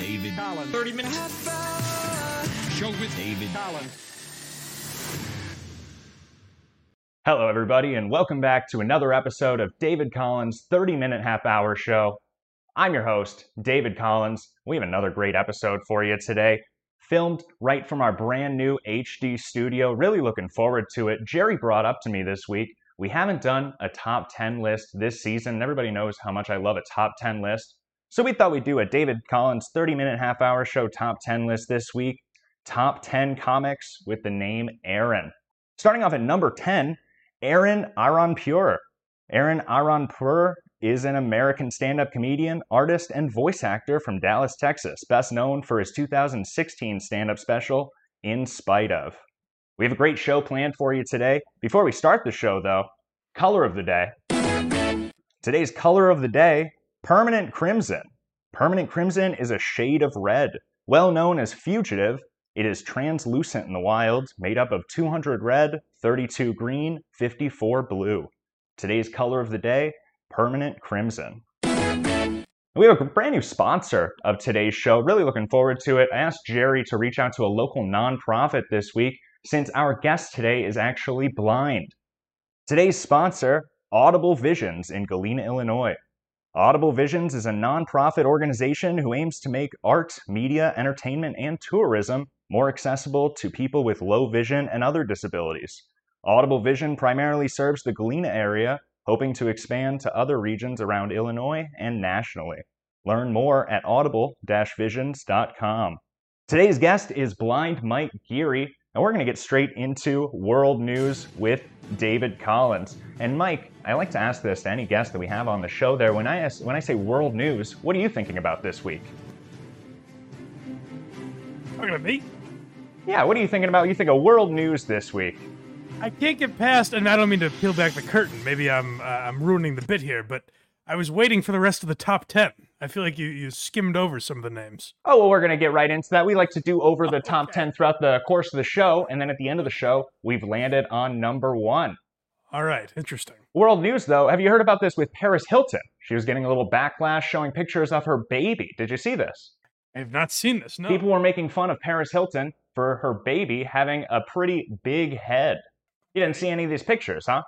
David Collins. 30 minutes. Show with David Collins. Hello, everybody, and welcome back to another episode of David Collins' 30 minute half hour show. I'm your host, David Collins. We have another great episode for you today, filmed right from our brand new HD studio. Really looking forward to it. Jerry brought up to me this week we haven't done a top 10 list this season, everybody knows how much I love a top 10 list. So we thought we'd do a David Collins 30 minute half hour show top 10 list this week. Top 10 comics with the name Aaron. Starting off at number 10, Aaron Aryanpur. Aaron Aryanpur is an American stand up comedian, artist, and voice actor from Dallas, Texas, best known for his 2016 stand up special, In Spite of. We have a great show planned for you today. Before we start the show, though, color of the day. Today's color of the day permanent crimson. Permanent crimson is a shade of red. Well known as fugitive, it is translucent in the wild, made up of 200 red, 32 green, 54 blue. Today's color of the day permanent crimson. We have a brand new sponsor of today's show. Really looking forward to it. I asked Jerry to reach out to a local nonprofit this week since our guest today is actually blind. Today's sponsor, Audible Visions in Galena, Illinois. Audible Visions is a nonprofit organization who aims to make art, media, entertainment, and tourism more accessible to people with low vision and other disabilities. Audible Vision primarily serves the Galena area, hoping to expand to other regions around Illinois and nationally. Learn more at audible-visions.com. Today's guest is blind Mike Geary, and we're going to get straight into world news with David Collins. And Mike, I like to ask this to any guest that we have on the show there. When I ask, when I say world news, what are you thinking about this week? Talking to me? Yeah, what are you thinking about? You think of world news this week? I can't get past, and I don't mean to peel back the curtain. Maybe I'm uh, I'm ruining the bit here, but I was waiting for the rest of the top ten. I feel like you, you skimmed over some of the names. Oh, well, we're going to get right into that. We like to do over the top 10 throughout the course of the show. And then at the end of the show, we've landed on number one. All right, interesting. World news, though. Have you heard about this with Paris Hilton? She was getting a little backlash showing pictures of her baby. Did you see this? I have not seen this. No. People were making fun of Paris Hilton for her baby having a pretty big head. You didn't see any of these pictures, huh?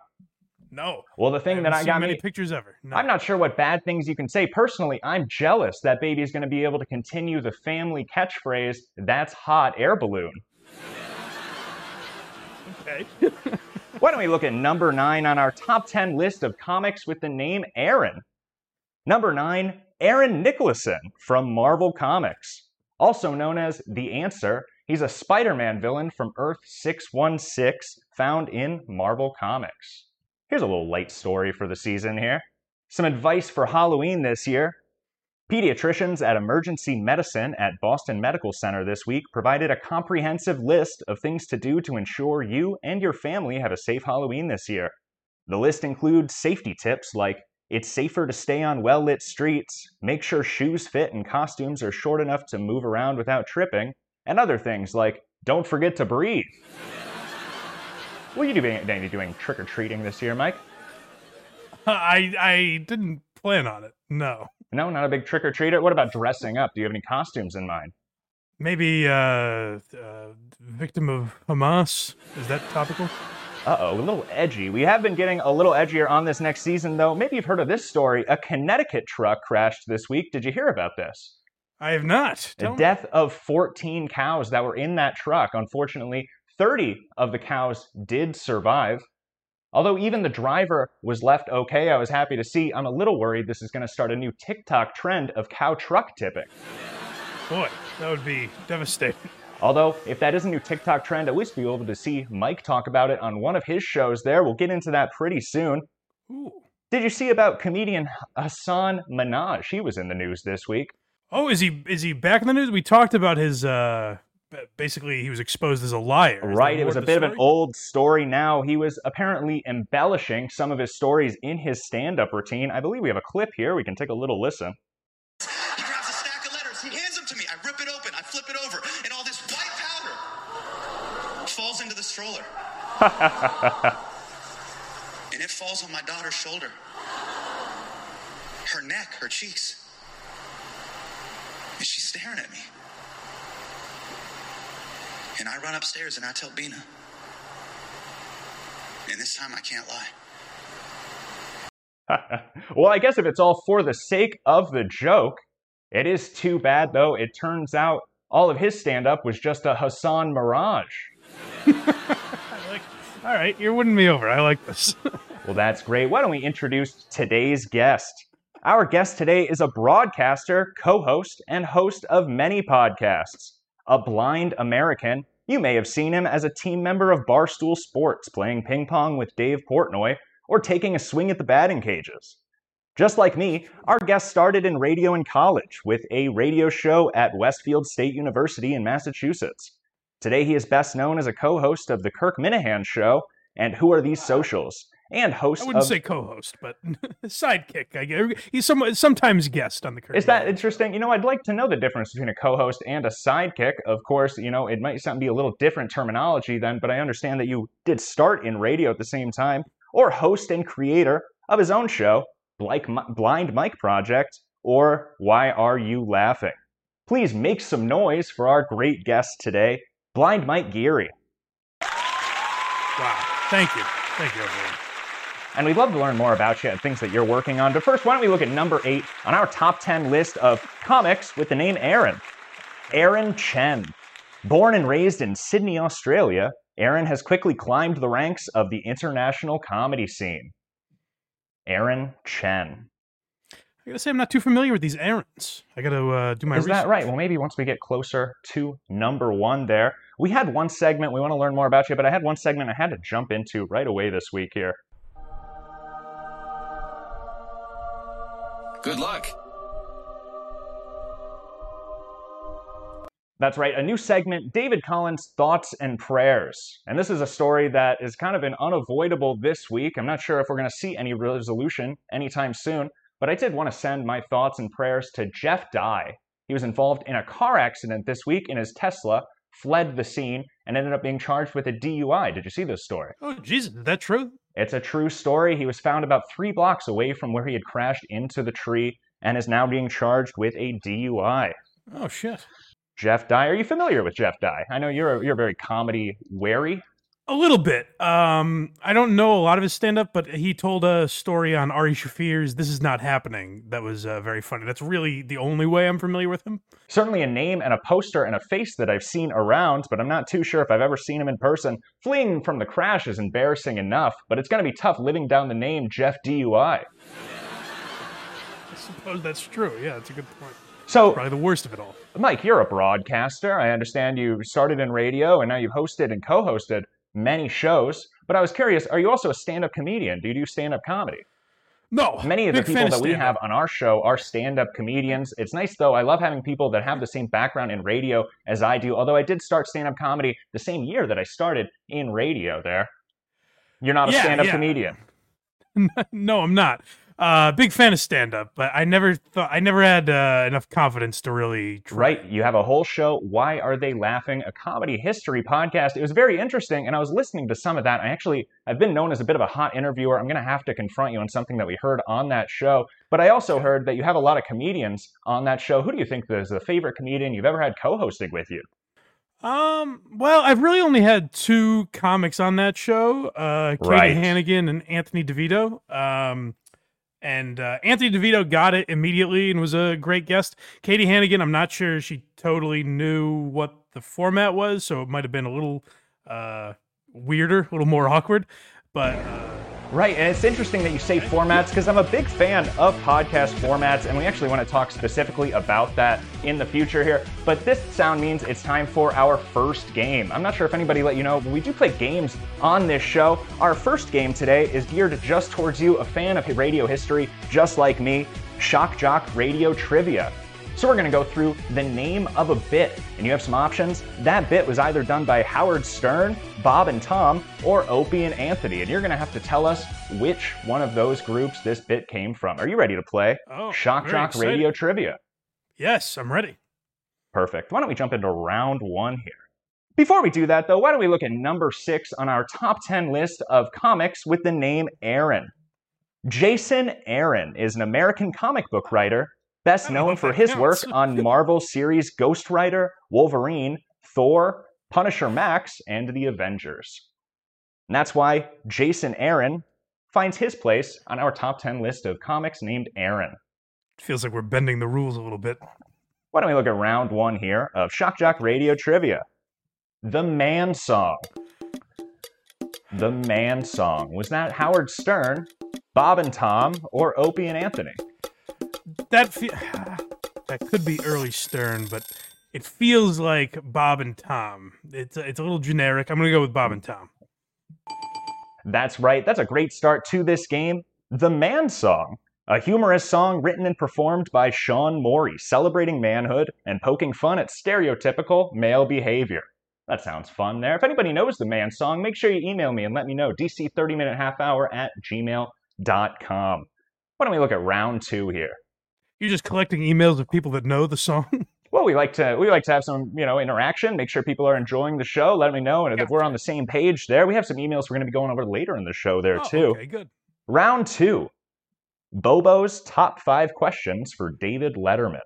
no. Well, the thing I that I got many me. pictures ever. No. I'm not sure what bad things you can say. Personally, I'm jealous that baby's going to be able to continue the family catchphrase, that's hot air balloon. okay. Why don't we look at number nine on our top 10 list of comics with the name Aaron? Number nine, Aaron Nicholson from Marvel Comics. Also known as The Answer, he's a Spider Man villain from Earth 616 found in Marvel Comics. Here's a little light story for the season here. Some advice for Halloween this year. Pediatricians at Emergency Medicine at Boston Medical Center this week provided a comprehensive list of things to do to ensure you and your family have a safe Halloween this year. The list includes safety tips like it's safer to stay on well lit streets, make sure shoes fit and costumes are short enough to move around without tripping, and other things like don't forget to breathe. Will you be doing, doing trick or treating this year, Mike? Uh, I I didn't plan on it. No. No, not a big trick or treater. What about dressing up? Do you have any costumes in mind? Maybe uh, uh victim of Hamas. Is that topical? Uh oh, a little edgy. We have been getting a little edgier on this next season, though. Maybe you've heard of this story. A Connecticut truck crashed this week. Did you hear about this? I have not. The me. death of 14 cows that were in that truck. Unfortunately, 30 of the cows did survive. Although even the driver was left okay, I was happy to see. I'm a little worried this is going to start a new TikTok trend of cow truck tipping. Boy, that would be devastating. Although, if that is a new TikTok trend, at least be able to see Mike talk about it on one of his shows there. We'll get into that pretty soon. Ooh. Did you see about comedian Hasan Minhaj? He was in the news this week. Oh, is he is he back in the news? We talked about his uh basically he was exposed as a liar. Right, it was a the bit of an old story now. He was apparently embellishing some of his stories in his stand up routine. I believe we have a clip here. We can take a little listen. He grabs a stack of letters. He hands them to me. I rip it open. I flip it over. And all this white powder falls into the stroller. and it falls on my daughter's shoulder. Her neck, her cheeks. And she's staring at me. And I run upstairs and I tell Beena. And this time I can't lie. well, I guess if it's all for the sake of the joke, it is too bad, though. It turns out all of his stand up was just a Hassan Mirage. Like, all right, you're winning me over. I like this. Well, that's great. Why don't we introduce today's guest? Our guest today is a broadcaster, co host, and host of many podcasts. A blind American, you may have seen him as a team member of Barstool Sports playing ping pong with Dave Portnoy or taking a swing at the batting cages. Just like me, our guest started in radio in college with a radio show at Westfield State University in Massachusetts. Today, he is best known as a co host of The Kirk Minihane Show and Who Are These Socials? And host I wouldn't of say co-host, but sidekick. I guess he's some sometimes guest on the. Curtain. Is that interesting? You know, I'd like to know the difference between a co-host and a sidekick. Of course, you know, it might sound be a little different terminology then, but I understand that you did start in radio at the same time, or host and creator of his own show, Blind Mike Project, or Why Are You Laughing? Please make some noise for our great guest today, Blind Mike Geary. Wow. Thank you. Thank you, everyone. And we'd love to learn more about you and things that you're working on. But first, why don't we look at number eight on our top 10 list of comics with the name Aaron? Aaron Chen. Born and raised in Sydney, Australia, Aaron has quickly climbed the ranks of the international comedy scene. Aaron Chen. I gotta say, I'm not too familiar with these errands. I gotta uh, do my. Is that right? Well, maybe once we get closer to number one, there we had one segment we want to learn more about you, but I had one segment I had to jump into right away this week here. Good luck. That's right, a new segment, David Collins' Thoughts and Prayers. And this is a story that is kind of an unavoidable this week. I'm not sure if we're going to see any resolution anytime soon, but I did want to send my thoughts and prayers to Jeff Dye. He was involved in a car accident this week in his Tesla, fled the scene, and ended up being charged with a DUI. Did you see this story? Oh, Jesus, is that true? It's a true story. He was found about three blocks away from where he had crashed into the tree and is now being charged with a DUI. Oh shit. Jeff Dye. Are you familiar with Jeff Dye? I know you're a, you're very comedy wary. A little bit. Um, I don't know a lot of his stand-up, but he told a story on Ari Shaffir's "This Is Not Happening" that was uh, very funny. That's really the only way I'm familiar with him. Certainly a name and a poster and a face that I've seen around, but I'm not too sure if I've ever seen him in person. Fleeing from the crash is embarrassing enough, but it's going to be tough living down the name Jeff DUI. I suppose that's true. Yeah, that's a good point. So, Probably the worst of it all. Mike, you're a broadcaster. I understand you started in radio and now you've hosted and co hosted many shows. But I was curious, are you also a stand up comedian? Do you do stand up comedy? No, Many of the people that we stand-up. have on our show are stand up comedians. It's nice, though. I love having people that have the same background in radio as I do, although I did start stand up comedy the same year that I started in radio there. You're not a Yeah, stand up yeah. comedian. no, I'm not. Uh, big fan of stand-up, but I never thought I never had uh, enough confidence to really try. Right. You have a whole show, Why Are They Laughing? A comedy history podcast. It was very interesting, and I was listening to some of that. I actually, I've been known as a bit of a hot interviewer. I'm going to have to confront you on something that we heard on that show. But I also heard that you have a lot of comedians on that show. Who do you think is the favorite comedian you've ever had co hosting with you? Um, well, I've really only had two comics on that show, uh, Katie Right. Hannigan and Anthony DeVito. Um, and uh, Anthony DeVito got it immediately and was a great guest. Katie Hannigan, I'm not sure she totally knew what the format was, so it might have been a little uh, weirder, a little more awkward. But uh, Right, and it's interesting that you say formats because I'm a big fan of podcast formats, and we actually want to talk specifically about that in the future here. But this sound means it's time for our first game. I'm not sure if anybody let you know, but we do play games on this show. Our first game today is geared just towards you, a fan of radio history just like me Shock Jock Radio Trivia. So we're going to go through the name of a bit, and you have some options. That bit was either done by Howard Stern, Bob and Tom, or Opie and Anthony, and you're going to have to tell us which one of those groups this bit came from. Are you ready to play Oh, Shock Jock excited. Radio Trivia? yes, I'm ready. Perfect. Why don't we jump into round one here? Before we do that, though, why don't we look at number six on our top 10 list of comics with the name Aaron? Jason Aaron is an American comic book writer best I don't know known for his work on Marvel series Ghost Rider, Wolverine, Thor, Punisher Max, and the Avengers. And that's why Jason Aaron finds his place on our top 10 list of comics named Aaron. Feels like we're bending the rules a little bit. Why don't we look at round one here of Shock Jock Radio Trivia? The Man Song. The Man Song. Was that Howard Stern, Bob and Tom, or Opie and Anthony? That fe- that could be early Stern, but it feels like Bob and Tom. It's it's a little generic. I'm gonna go with Bob and Tom. That's right, that's a great start to this game. The Man Song. A humorous song written and performed by Sean Morey, celebrating manhood and poking fun at stereotypical male behavior. That sounds fun there. If anybody knows the Man Song, make sure you email me and let me know. DC30minute half hour at gmail.com. Why don't we look at round two here? You're just collecting emails of people that know the song. Well, we like to we like to have some you know interaction. Make sure people are enjoying the show. Let me know, and if we're on the same page there, we have some emails we're going to be going over later in the show there Oh, too. Okay, good. Round two, Bobo's top five questions for David Letterman.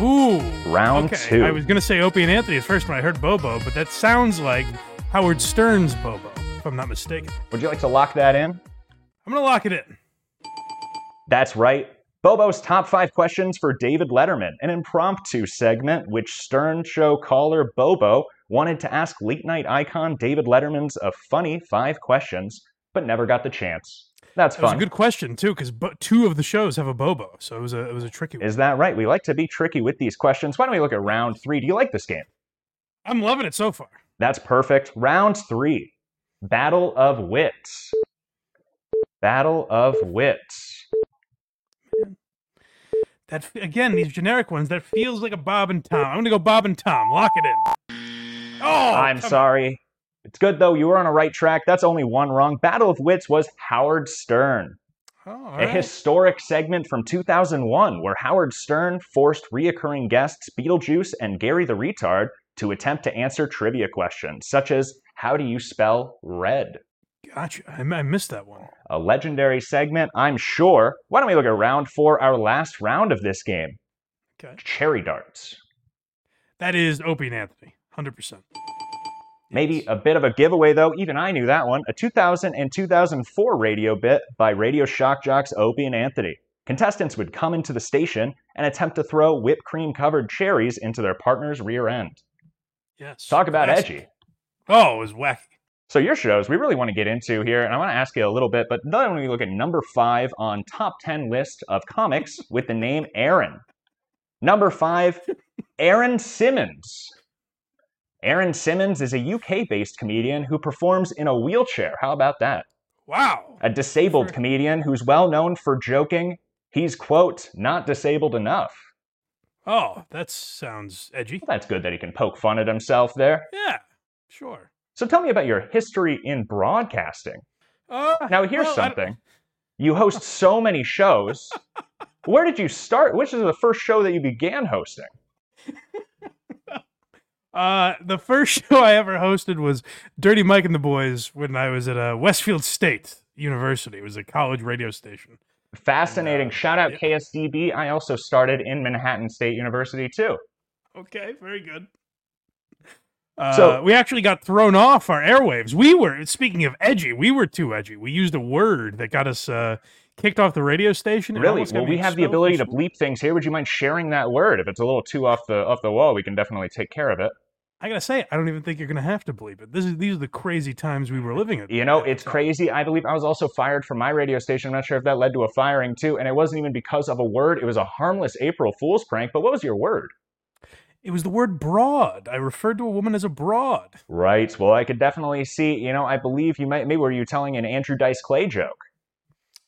Ooh. Round okay. two. I was gonna say Opie and Anthony at first when I heard Bobo, but that sounds like Howard Stern's Bobo, if I'm not mistaken. Would you like to lock that in? I'm gonna lock it in. That's right. Bobo's top five questions for David Letterman, an impromptu segment which Stern Show caller Bobo wanted to ask late night icon David Letterman's a funny five questions, but never got the chance. That's That was a good question too, because two of the shows have a Bobo, so it was a it was a tricky one. Is that right? We like to be tricky with these questions. Why don't we look at round three? Do you like this game? I'm loving it so far. That's perfect. Round three Battle of Wits. Battle of Wits. That again, these generic ones that feels like a Bob and Tom. I'm gonna go Bob and Tom. Lock it in. Oh, I'm sorry. It's good though. You were on a right track. That's only one wrong. Battle of Wits was Howard Stern. Oh, all a right. historic segment from 2001 where Howard Stern forced reoccurring guests Beetlejuice and Gary the Retard to attempt to answer trivia questions, such as How do you spell red? Gotcha. I, I missed that one. A legendary segment, I'm sure. Why don't we look at round four, our last round of this game? Okay. Cherry darts. That is Opie and Anthony. Hundred percent. Maybe a bit of a giveaway, though. Even I knew that one. A 2000 and 2004 radio bit by Radio Shock Jocks Opie and Anthony. Contestants would come into the station and attempt to throw whipped cream covered cherries into their partner's rear end. Yes. Talk about Classic. edgy. Oh, it was wacky. So, your shows we really want to get into here, and I want to ask you a little bit, but then we look at number five on top 10 list of comics with the name Aaron. Number five, Aaron Simmons. Aaron Simmons is a UK based comedian who performs in a wheelchair. How about that? Wow. A disabled comedian who's well known for joking he's, quote, not disabled enough. Oh, that sounds edgy. That's good that he can poke fun at himself there. Yeah. Sure. So tell me about your history in broadcasting. Uh, Now, here's well, something. You host so many shows. Where did you start? Which is the first show that you began hosting? Uh, the first show I ever hosted was Dirty Mike and the Boys when I was at uh, Westfield State University. It was a college radio station. Fascinating. Uh, Shout out yeah. KSDB. I also started in Manhattan State University too. Okay, very good. Uh, So- we actually got thrown off our airwaves. We were speaking of edgy. We were too edgy. We used a word that got us uh, kicked off the radio station. Really? Well, we have the ability to bleep things here. Would you mind sharing that word? If it's a little too off the off the wall, we can definitely take care of it. I gotta say, I don't even think you're gonna have to bleep it. This is these are the crazy times we were living in. You know, it's crazy. I believe I was also fired from my radio station. I'm not sure if that led to a firing too. And it wasn't even because of a word. It was a harmless April Fool's prank. But what was your word? It was the word broad. I referred to a woman as a broad. Right. Well, I could definitely see. You know, I believe you might. Maybe were you telling an Andrew Dice Clay joke?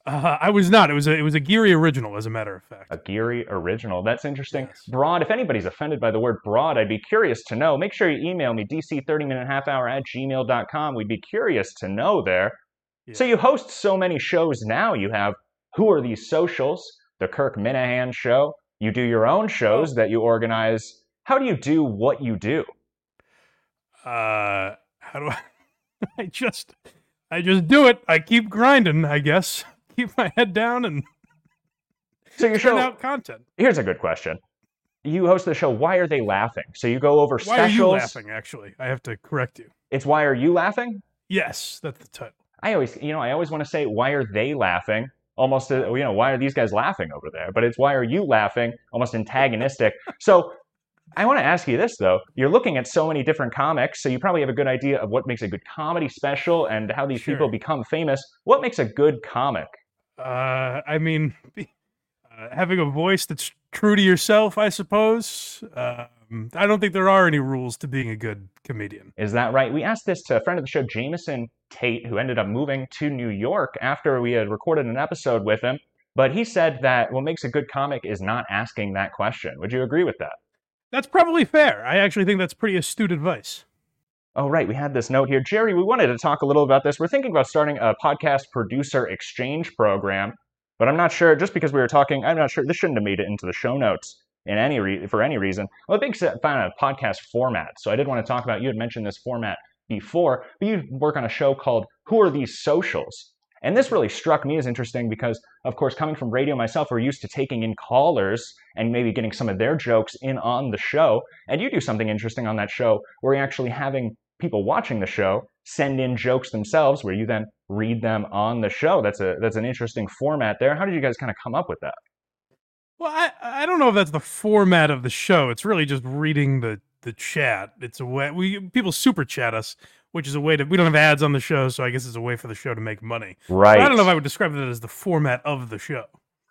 Uh, I was not. It was a it was a Geary original, as a matter of fact. A Geary original. That's interesting. Yes. Broad. If anybody's offended by the word broad, I'd be curious to know. Make sure you email me, dc30minute half hour at gmail.com. We'd be curious to know there. So you host so many shows now. You have Who Are These Socials? The Kirk Minihane Show. You do your own shows Oh. that you organize. How do you do what you do? Uh, how do I? I just I just do it. I keep grinding. I guess keep my head down and So your show. out content. Here's a good question. You host the show. Why are they laughing? So you go over Why specials. are you laughing? Actually, I have to correct you. It's why are you laughing? Yes, that's the title. I always, you know, I always want to say, why are they laughing? Almost, uh, you know, why are these guys laughing over there? But it's why are you laughing? Almost antagonistic. so I want to ask you this though. You're looking at so many different comics, so you probably have a good idea of what makes a good comedy special and how these Sure. people become famous. What makes a good comic? Uh, I mean, uh, having a voice that's true to yourself, I suppose. Um, I don't think there are any rules to being a good comedian. Is that right? We asked this to a friend of the show, Jameson Tate, who ended up moving to New York after we had recorded an episode with him. But he said that what makes a good comic is not asking that question. Would you agree with that? That's probably fair. I actually think that's pretty astute advice. Oh, right. We had this note here. Jerry, we wanted to talk a little about this. We're thinking about starting a podcast producer exchange program, but I'm not sure, just because we were talking, I'm not sure, this shouldn't have made it into the show notes in any re- for any reason. I'm a big fan of podcast format, so I did want to talk about, you had mentioned this format before, but you work on a show called Who Are These Socials? And this really struck me as interesting because, of course, coming from radio myself, we're used to taking in callers and maybe getting some of their jokes in on the show. And you do something interesting on that show where you're actually having people watching the show send in jokes themselves where you then read them on the show. That's a that's an interesting format there. How did you guys kind of come up with that? Well, I, I don't know if that's the format of the show. It's really just reading the the chat. It's a way we people super chat us, which is a way to we don't have ads on the show, so I guess it's a way for the show to make money. Right. But I don't know if I would describe that as the format of the show.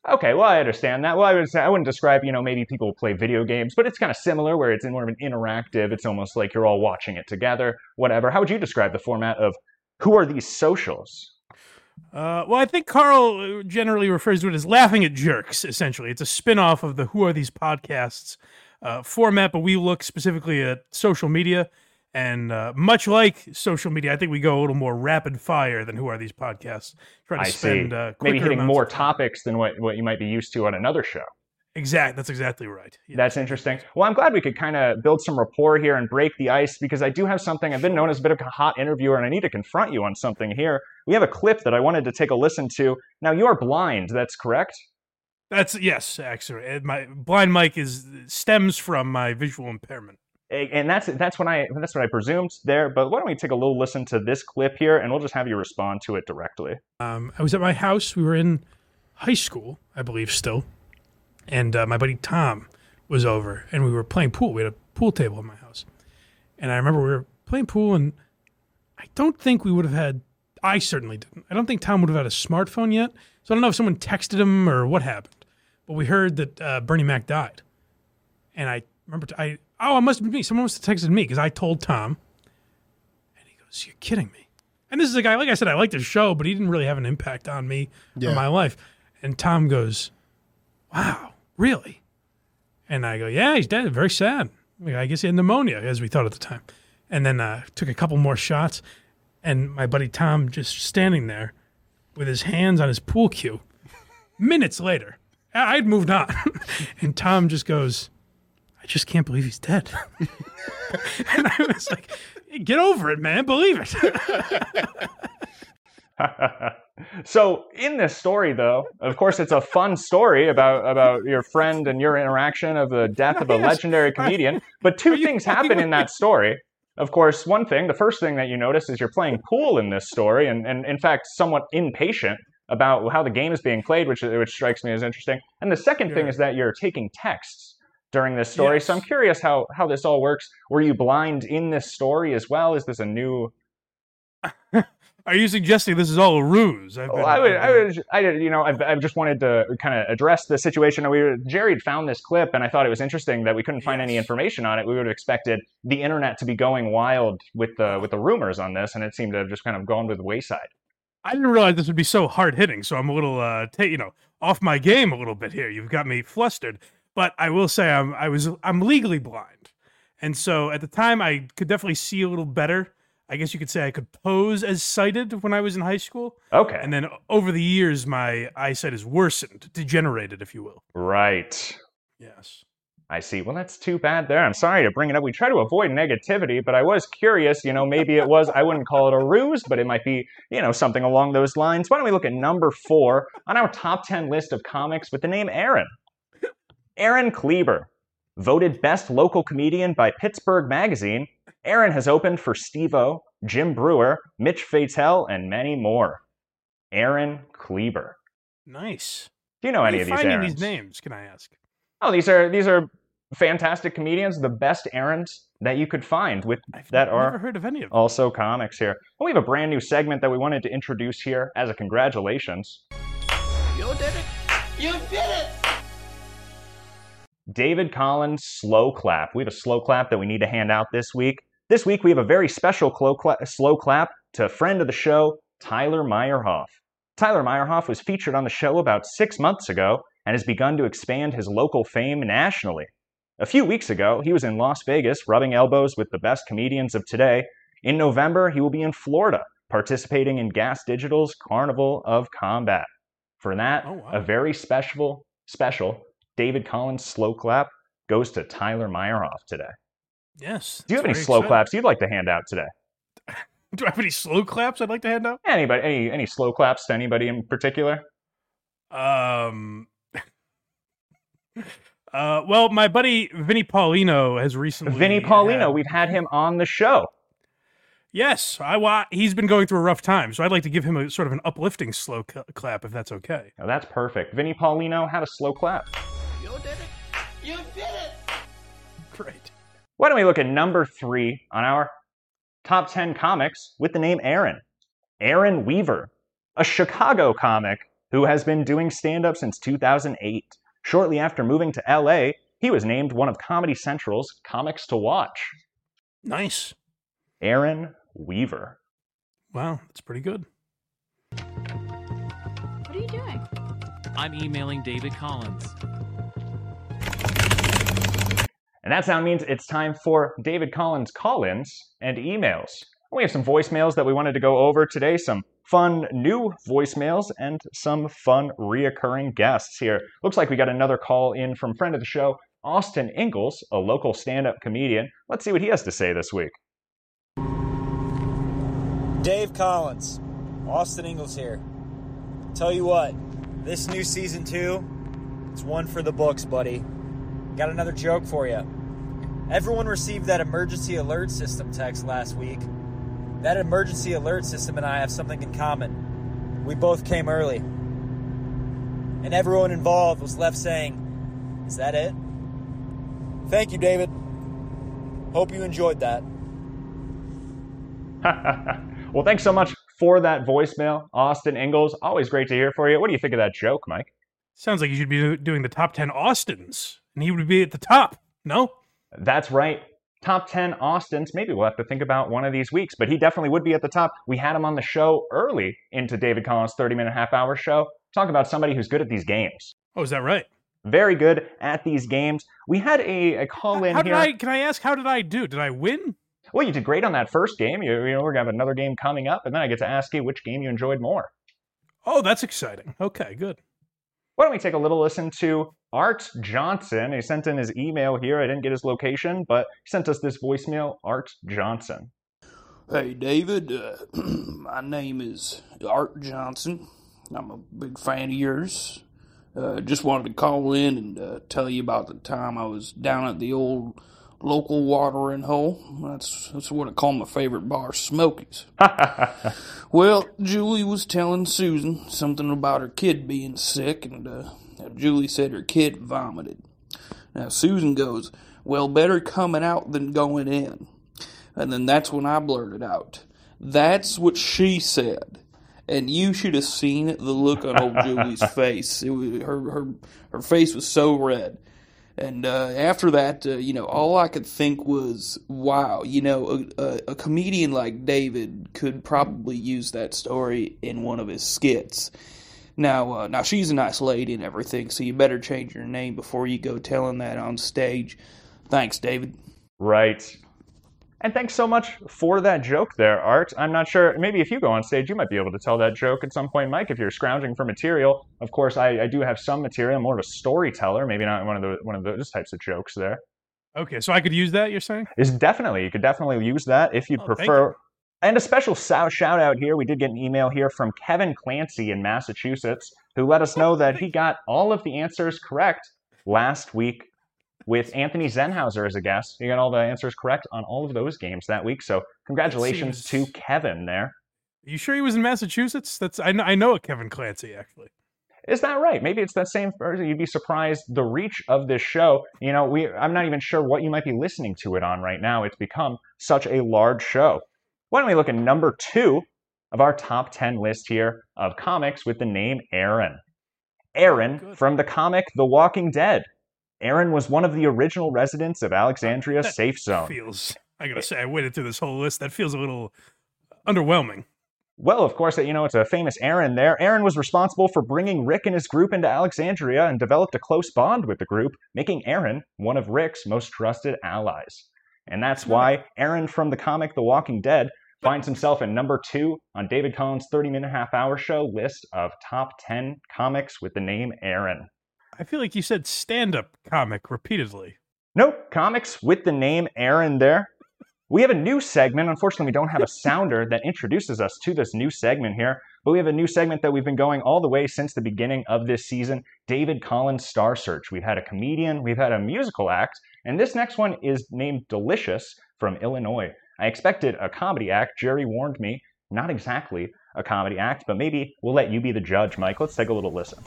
Okay, well, I understand that. Well, I would say I wouldn't describe, you know, maybe people play video games, but it's kind of similar where it's more of an interactive. It's almost like you're all watching it together, whatever. How would you describe the format of who are these socials? Uh, well, I think Carl uh, generally refers to it as laughing at jerks. Essentially, it's a spin-off of the "Who Are These Podcasts" uh, format, but we look specifically at social media, and uh, much like social media, I think we go a little more rapid fire than "Who Are These Podcasts." Try to I spend see. uh, Maybe hitting more topics than what, what you might be used to on another show. Exact. That's exactly right. Yeah. That's interesting. Well, I'm glad we could kind of build some rapport here and break the ice because I do have something. I've been known as a bit of a hot interviewer, and I need to confront you on something here. We have a clip that I wanted to take a listen to. Now, you are blind, that's correct? That's yes. Actually, Uh, my blind mic is stems from my visual impairment. And that's that's what I that's what I presumed there. But why don't we take a little listen to this clip here, and we'll just have you respond to it directly. Um, I was at my house. We were in high school, I believe, still, and uh, my buddy Tom was over, and we were playing pool. We had a pool table in my house, and I remember we were playing pool, and I don't think we would have had. I certainly didn't. I don't think Tom would have had a smartphone yet, so I don't know if someone texted him or what happened. But we heard that uh, Bernie Mac died, and I remember t- I oh it must have been me. Someone must have texted me because I told Tom, and he goes, "You're kidding me." And this is a guy, like I said, I liked his show, but he didn't really have an impact on me or my life. And Tom goes, Wow, really? And I go, Yeah, he's dead. Very sad. I guess he had pneumonia, as we thought at the time. And then uh, took a couple more shots, and my buddy Tom just standing there with his hands on his pool cue. Minutes later, I'd moved on. and Tom just goes, just can't believe he's dead. and I was like, Get over it, man. Believe it. so in this story though of course it's a fun story about about your friend and your interaction of the death of a Yes. legendary comedian but two things happen in that story of course one thing the first thing that you notice is you're playing pool in this story and, and in fact somewhat impatient about how the game is being played which which strikes me as interesting and the second thing is that you're taking texts during this story so i'm curious how how this all works were you blind in this story as well is this a new Are you suggesting this is all a ruse? I've Well, I would, I been- would, I did, you know, I've, I've just wanted to kind of address the situation. We were, Jerry had found this clip, and I thought it was interesting that we couldn't find any information on it. We would have expected the internet to be going wild with the with the rumors on this, and it seemed to have just kind of gone to the wayside. I didn't realize this would be so hard hitting, so I'm a little, uh, ta- you know, off my game a little bit here. You've got me flustered, but I will say I'm, I was, I'm legally blind, and so at the time I could definitely see a little better. I guess you could say I could pose as sighted when I was in high school, Okay, and then over the years my eyesight has worsened, degenerated, if you will. right. Yes. I see. Well, that's too bad there. I'm sorry to bring it up. We try to avoid negativity, but I was curious. You know, maybe it was, I wouldn't call it a ruse, but it might be, you know, something along those lines. Why don't we look at number four on our top 10 list of comics with the name Aaron? Aaron Kleiber. Voted best local comedian by Pittsburgh Magazine, Aaron has opened for Steve O, Jim Breuer, Mitch Fatel, and many more. Aaron Kleiber. Nice. Do you know Where any are of these finding Aarons? these names? Can I ask? Oh, these are these are fantastic comedians, the best errands that you could find with I've that never are heard of any of them. also comics here. And we have a brand new segment that we wanted to introduce here as a congratulations. You did it. You did it. David Collins slow clap. We have a slow clap that we need to hand out this week. This week we have a very special slow clap to a friend of the show, Tyler Meyerhoff. Tyler Meyerhoff was featured on the show about six months ago and has begun to expand his local fame nationally. A few weeks ago, he was in Las Vegas rubbing elbows with the best comedians of today. In November, he will be in Florida participating in Gas Digital's Carnival of Combat. For that, Oh, wow. a very special, special David Collins slow clap goes to Tyler Meyerhoff today. Yes. Do you have any slow exciting. claps you'd like to hand out today? Do I have any slow claps I'd like to hand out? Anybody, any any slow claps to anybody in particular? Um. Uh, well, my buddy Vinny Paulino has recently. Vinny Paulino, had- we've had him on the show. Yes, I wa- He's been going through a rough time, so I'd like to give him a sort of an uplifting slow cl- clap, if that's okay. Now that's perfect. Vinny Paulino had a slow clap. Why don't we look at number three on our top 10 comics with the name Aaron? Aaron Weaver, a Chicago comic who has been doing stand up since 2008. Shortly after moving to LA, he was named one of Comedy Central's comics to watch. Nice. Aaron Weaver. Wow, that's pretty good. What are you doing? I'm emailing David Collins. And that sound means it's time for David Collins call ins and emails. We have some voicemails that we wanted to go over today, some fun new voicemails, and some fun reoccurring guests here. Looks like we got another call in from friend of the show, Austin Ingalls, a local stand up comedian. Let's see what he has to say this week. Dave Collins, Austin Ingalls here. Tell you what, this new season two, it's one for the books, buddy. Got another joke for you. Everyone received that emergency alert system text last week. That emergency alert system and I have something in common. We both came early. And everyone involved was left saying, Is that it? Thank you, David. Hope you enjoyed that. well, thanks so much for that voicemail, Austin Ingalls. Always great to hear from you. What do you think of that joke, Mike? Sounds like you should be doing the top 10 Austins, and he would be at the top. No? That's right. Top 10 Austins. Maybe we'll have to think about one of these weeks, but he definitely would be at the top. We had him on the show early into David Collins' 30 minute half hour show. Talk about somebody who's good at these games. Oh, is that right? Very good at these games. We had a, a call in How here. did I, can I ask, how did I do? Did I win? Well, you did great on that first game. You, you know, we're going to have another game coming up, and then I get to ask you which game you enjoyed more. Oh, that's exciting. Okay, good. Why don't we take a little listen to Art Johnson? He sent in his email here. I didn't get his location, but he sent us this voicemail. Art Johnson. Hey, David. Uh, my name is Art Johnson. I'm a big fan of yours. Uh, just wanted to call in and uh, tell you about the time I was down at the old local watering hole. That's that's what I call my favorite bar, Smokies. Well, Julie was telling Susan something about her kid being sick, and uh, Julie said her kid vomited. Now, Susan goes, Well, better coming out than going in. And then that's when I blurted out, That's what she said. And you should have seen the look on old Julie's face. It was, her, her, her face was so red. And uh, after that, uh, you know, all I could think was, wow, you know, a, a, a comedian like David could probably use that story in one of his skits. Now, uh, now she's a nice lady and everything, so you better change your name before you go telling that on stage. Thanks, David. Right. And thanks so much for that joke there, Art. I'm not sure, maybe if you go on stage, you might be able to tell that joke at some point, Mike, if you're scrounging for material. Of course, I, I do have some material. I'm more of a storyteller, maybe not one of the one of those types of jokes there. Okay, so I could use that. You're saying? Is definitely you could definitely use that if you'd Oh, prefer. And a special shout out here. We did get an email here from Kevin Clancy in Massachusetts, who let us oh, know that he got all of the answers correct last week with Anthony Zenhauser as a guest. He got all the answers correct on all of those games that week. So congratulations seems- to Kevin there. you sure he was in Massachusetts? That's I know, I know a Kevin Clancy actually. Is that right? Maybe it's that same person. You'd be surprised the reach of this show. You know, we I'm not even sure what you might be listening to it on right now. It's become such a large show. Why don't we look at number two of our top 10 list here of comics with the name Aaron? Aaron Good. from the comic The Walking Dead. Aaron was one of the original residents of Alexandria That Safe Zone. Feels I gotta say I waited through this whole list. That feels a little underwhelming. Well, of course, you know, it's a famous Aaron there. Aaron was responsible for bringing Rick and his group into Alexandria and developed a close bond with the group, making Aaron one of Rick's most trusted allies. And that's hmm. why Aaron from the comic The Walking Dead finds himself in number two on David Collins' 30 minute half hour show list of top 10 comics with the name Aaron. I feel like you said stand-up comic repeatedly. Nope, comics with the name Aaron there. We have a new segment. Unfortunately, we don't have a sounder that introduces us to this new segment here, but we have a new segment that we've been going all the way since the beginning of this season David Collins Star Search. We've had a comedian, we've had a musical act, and this next one is named Delicious from Illinois. I expected a comedy act. Jerry warned me, not exactly a comedy act, but maybe we'll let you be the judge, Mike. Let's take a little listen.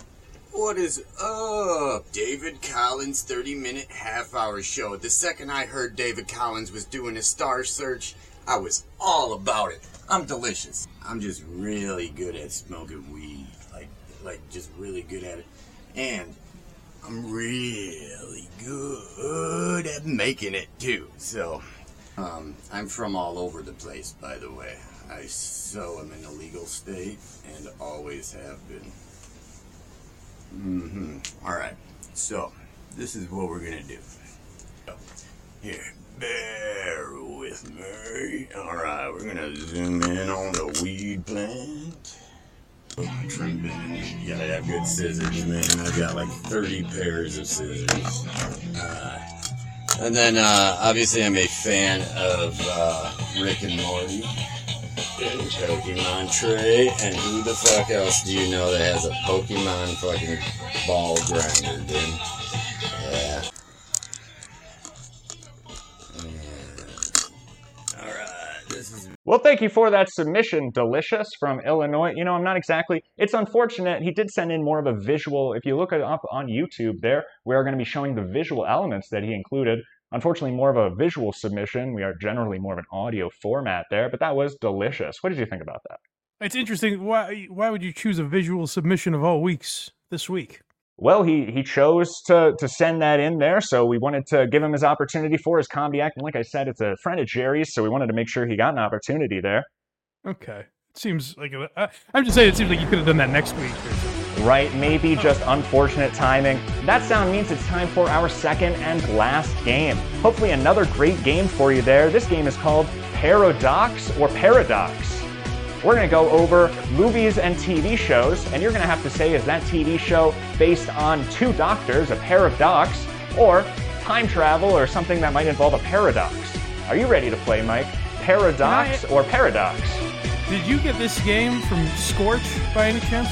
What is up? David Collins 30 minute half hour show. The second I heard David Collins was doing a star search, I was all about it. I'm delicious. I'm just really good at smoking weed. Like like just really good at it. And I'm really good at making it too. So um, I'm from all over the place, by the way. I so am in a legal state and always have been. Mm-hmm. All right. So, this is what we're gonna do. Here, bear with me. All right, we're gonna zoom in on the weed plant. You gotta have good scissors, man. I got like 30 pairs of scissors. Uh, and then, uh, obviously, I'm a fan of uh, Rick and Morty Pokemon Tray, and who the fuck else do you know that has a Pokemon fucking ball grinder, dude? Yeah. This is Well, thank you for that submission, Delicious from Illinois. You know, I'm not exactly. It's unfortunate. He did send in more of a visual. If you look it up on YouTube, there we are going to be showing the visual elements that he included. Unfortunately, more of a visual submission. We are generally more of an audio format there, but that was delicious. What did you think about that? It's interesting. Why why would you choose a visual submission of all weeks this week? Well, he he chose to to send that in there, so we wanted to give him his opportunity for his comedy act. And like I said, it's a friend of Jerry's, so we wanted to make sure he got an opportunity there. Okay, it seems like a, I, I'm just saying it seems like you could have done that next week. Right, maybe just unfortunate timing. That sound means it's time for our second and last game. Hopefully, another great game for you there. This game is called Pair O' Docs or Paradox. We're going to go over movies and TV shows, and you're going to have to say, is that TV show based on two doctors, a pair of docs, or time travel or something that might involve a paradox? Are you ready to play, Mike? Pair O' Docs I- or Paradox? Did you get this game from Scorch by any chance?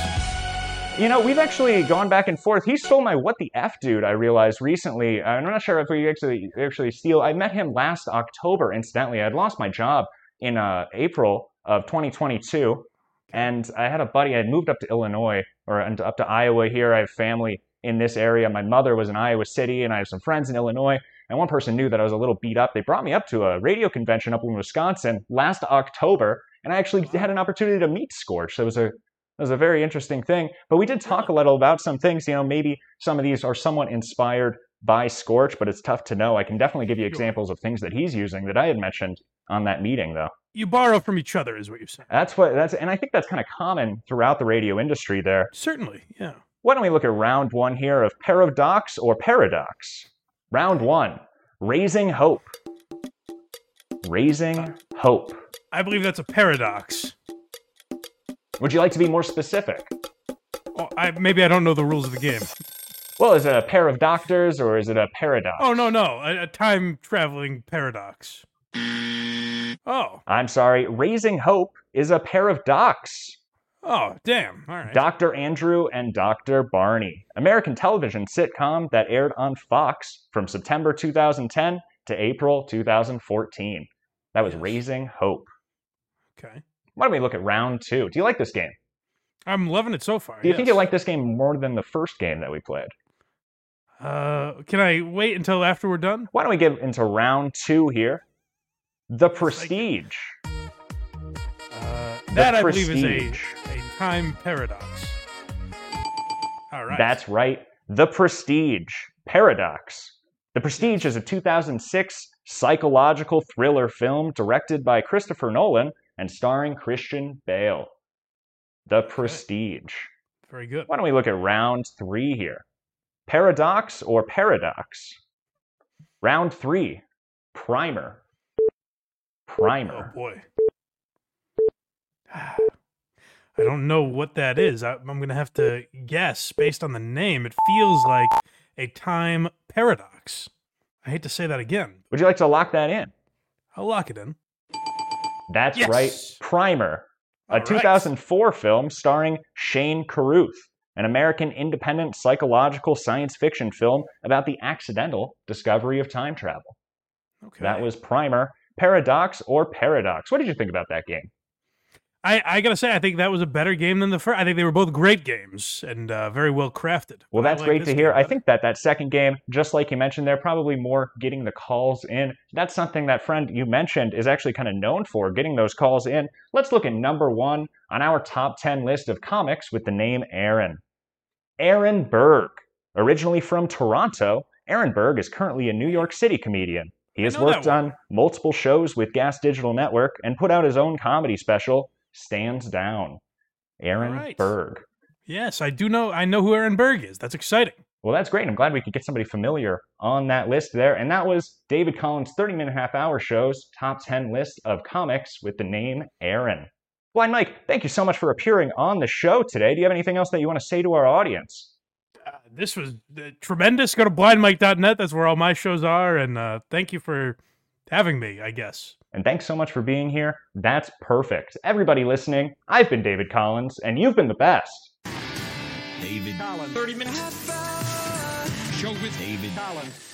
You know, we've actually gone back and forth. He stole my "What the f, dude." I realized recently. I'm not sure if we actually actually steal. I met him last October. Incidentally, I'd lost my job in uh, April of 2022, and I had a buddy. I had moved up to Illinois or up to Iowa. Here, I have family in this area. My mother was in Iowa City, and I have some friends in Illinois. And one person knew that I was a little beat up. They brought me up to a radio convention up in Wisconsin last October, and I actually had an opportunity to meet Scorch. That was a that was a very interesting thing. But we did talk a little about some things. You know, maybe some of these are somewhat inspired by Scorch, but it's tough to know. I can definitely give you examples of things that he's using that I had mentioned on that meeting, though. You borrow from each other, is what you're saying. That's what that's, and I think that's kind of common throughout the radio industry. There. Certainly, yeah. Why don't we look at round one here of Pair O' Docs or paradox? Round one, raising hope. Raising uh, Hope. I believe that's a paradox. Would you like to be more specific? Oh, I, maybe I don't know the rules of the game. Well, is it a pair of doctors or is it a paradox? Oh no, no, a, a time traveling paradox. Oh, I'm sorry. Raising Hope is a pair of docs. oh, damn. All right. Dr. Andrew and Dr. Barney, American television sitcom that aired on Fox from September 2010 to April 2014. That was Yes. Raising Hope. okay. Why don't we look at round two? Do you like this game? I'm loving it so far. Do you think you like this game more than the first game that we played? Uh, can I wait until after we're done? Why don't we get into round two here? The Prestige. Uh, that I believe is a, a time paradox. All right. That's right. The Prestige. Paradox. The Prestige is a 2006 psychological thriller film directed by Christopher Nolan and starring Christian Bale. The Prestige. very good. Why don't we look at round three here? Paradox or paradox? Round three. Primer. Primer. Oh boy. I don't know what that is. I, I'm gonna have to guess based on the name. It feels like a time paradox. I hate to say that again. Would you like to lock that in? I'll lock it in. That's Yes. right. Primer. A All right. 2004 film starring Shane Carruth, an American independent psychological science fiction film about the accidental discovery of time travel. Okay. That was Primer. Paradox or Paradox? What did you think about that game? I, I gotta say, I think that was a better game than the first. I think they were both great games and uh, very well crafted. Well, that's like great to hear. I think that that second game, just like you mentioned, they're probably more getting the calls in. That's something that friend you mentioned is actually kind of known for, getting those calls in. Let's look at number one on our top 10 list of comics with the name Aaron. Aaron Berg. Originally from Toronto, Aaron Berg is currently a New York City comedian. He has worked on multiple shows with Gas Digital Network and put out his own comedy special, Stands Down. Aaron right. Berg. Yes, I do know. I know who Aaron Berg is. That's exciting. Well, that's great. I'm glad we could get somebody familiar on that list there. And that was David Collins' 30 minute half hour show's top 10 list of comics with the name Aaron. Blind Mike, thank you so much for appearing on the show today. Do you have anything else that you want to say to our audience? Uh, this was uh, tremendous. Go to blindmike.net. That's where all my shows are. And uh, thank you for having me. I guess. And thanks so much for being here. That's perfect. Everybody listening, I've been David Collins, and you've been the best. David Collins. 30 minutes. Show with David Collins.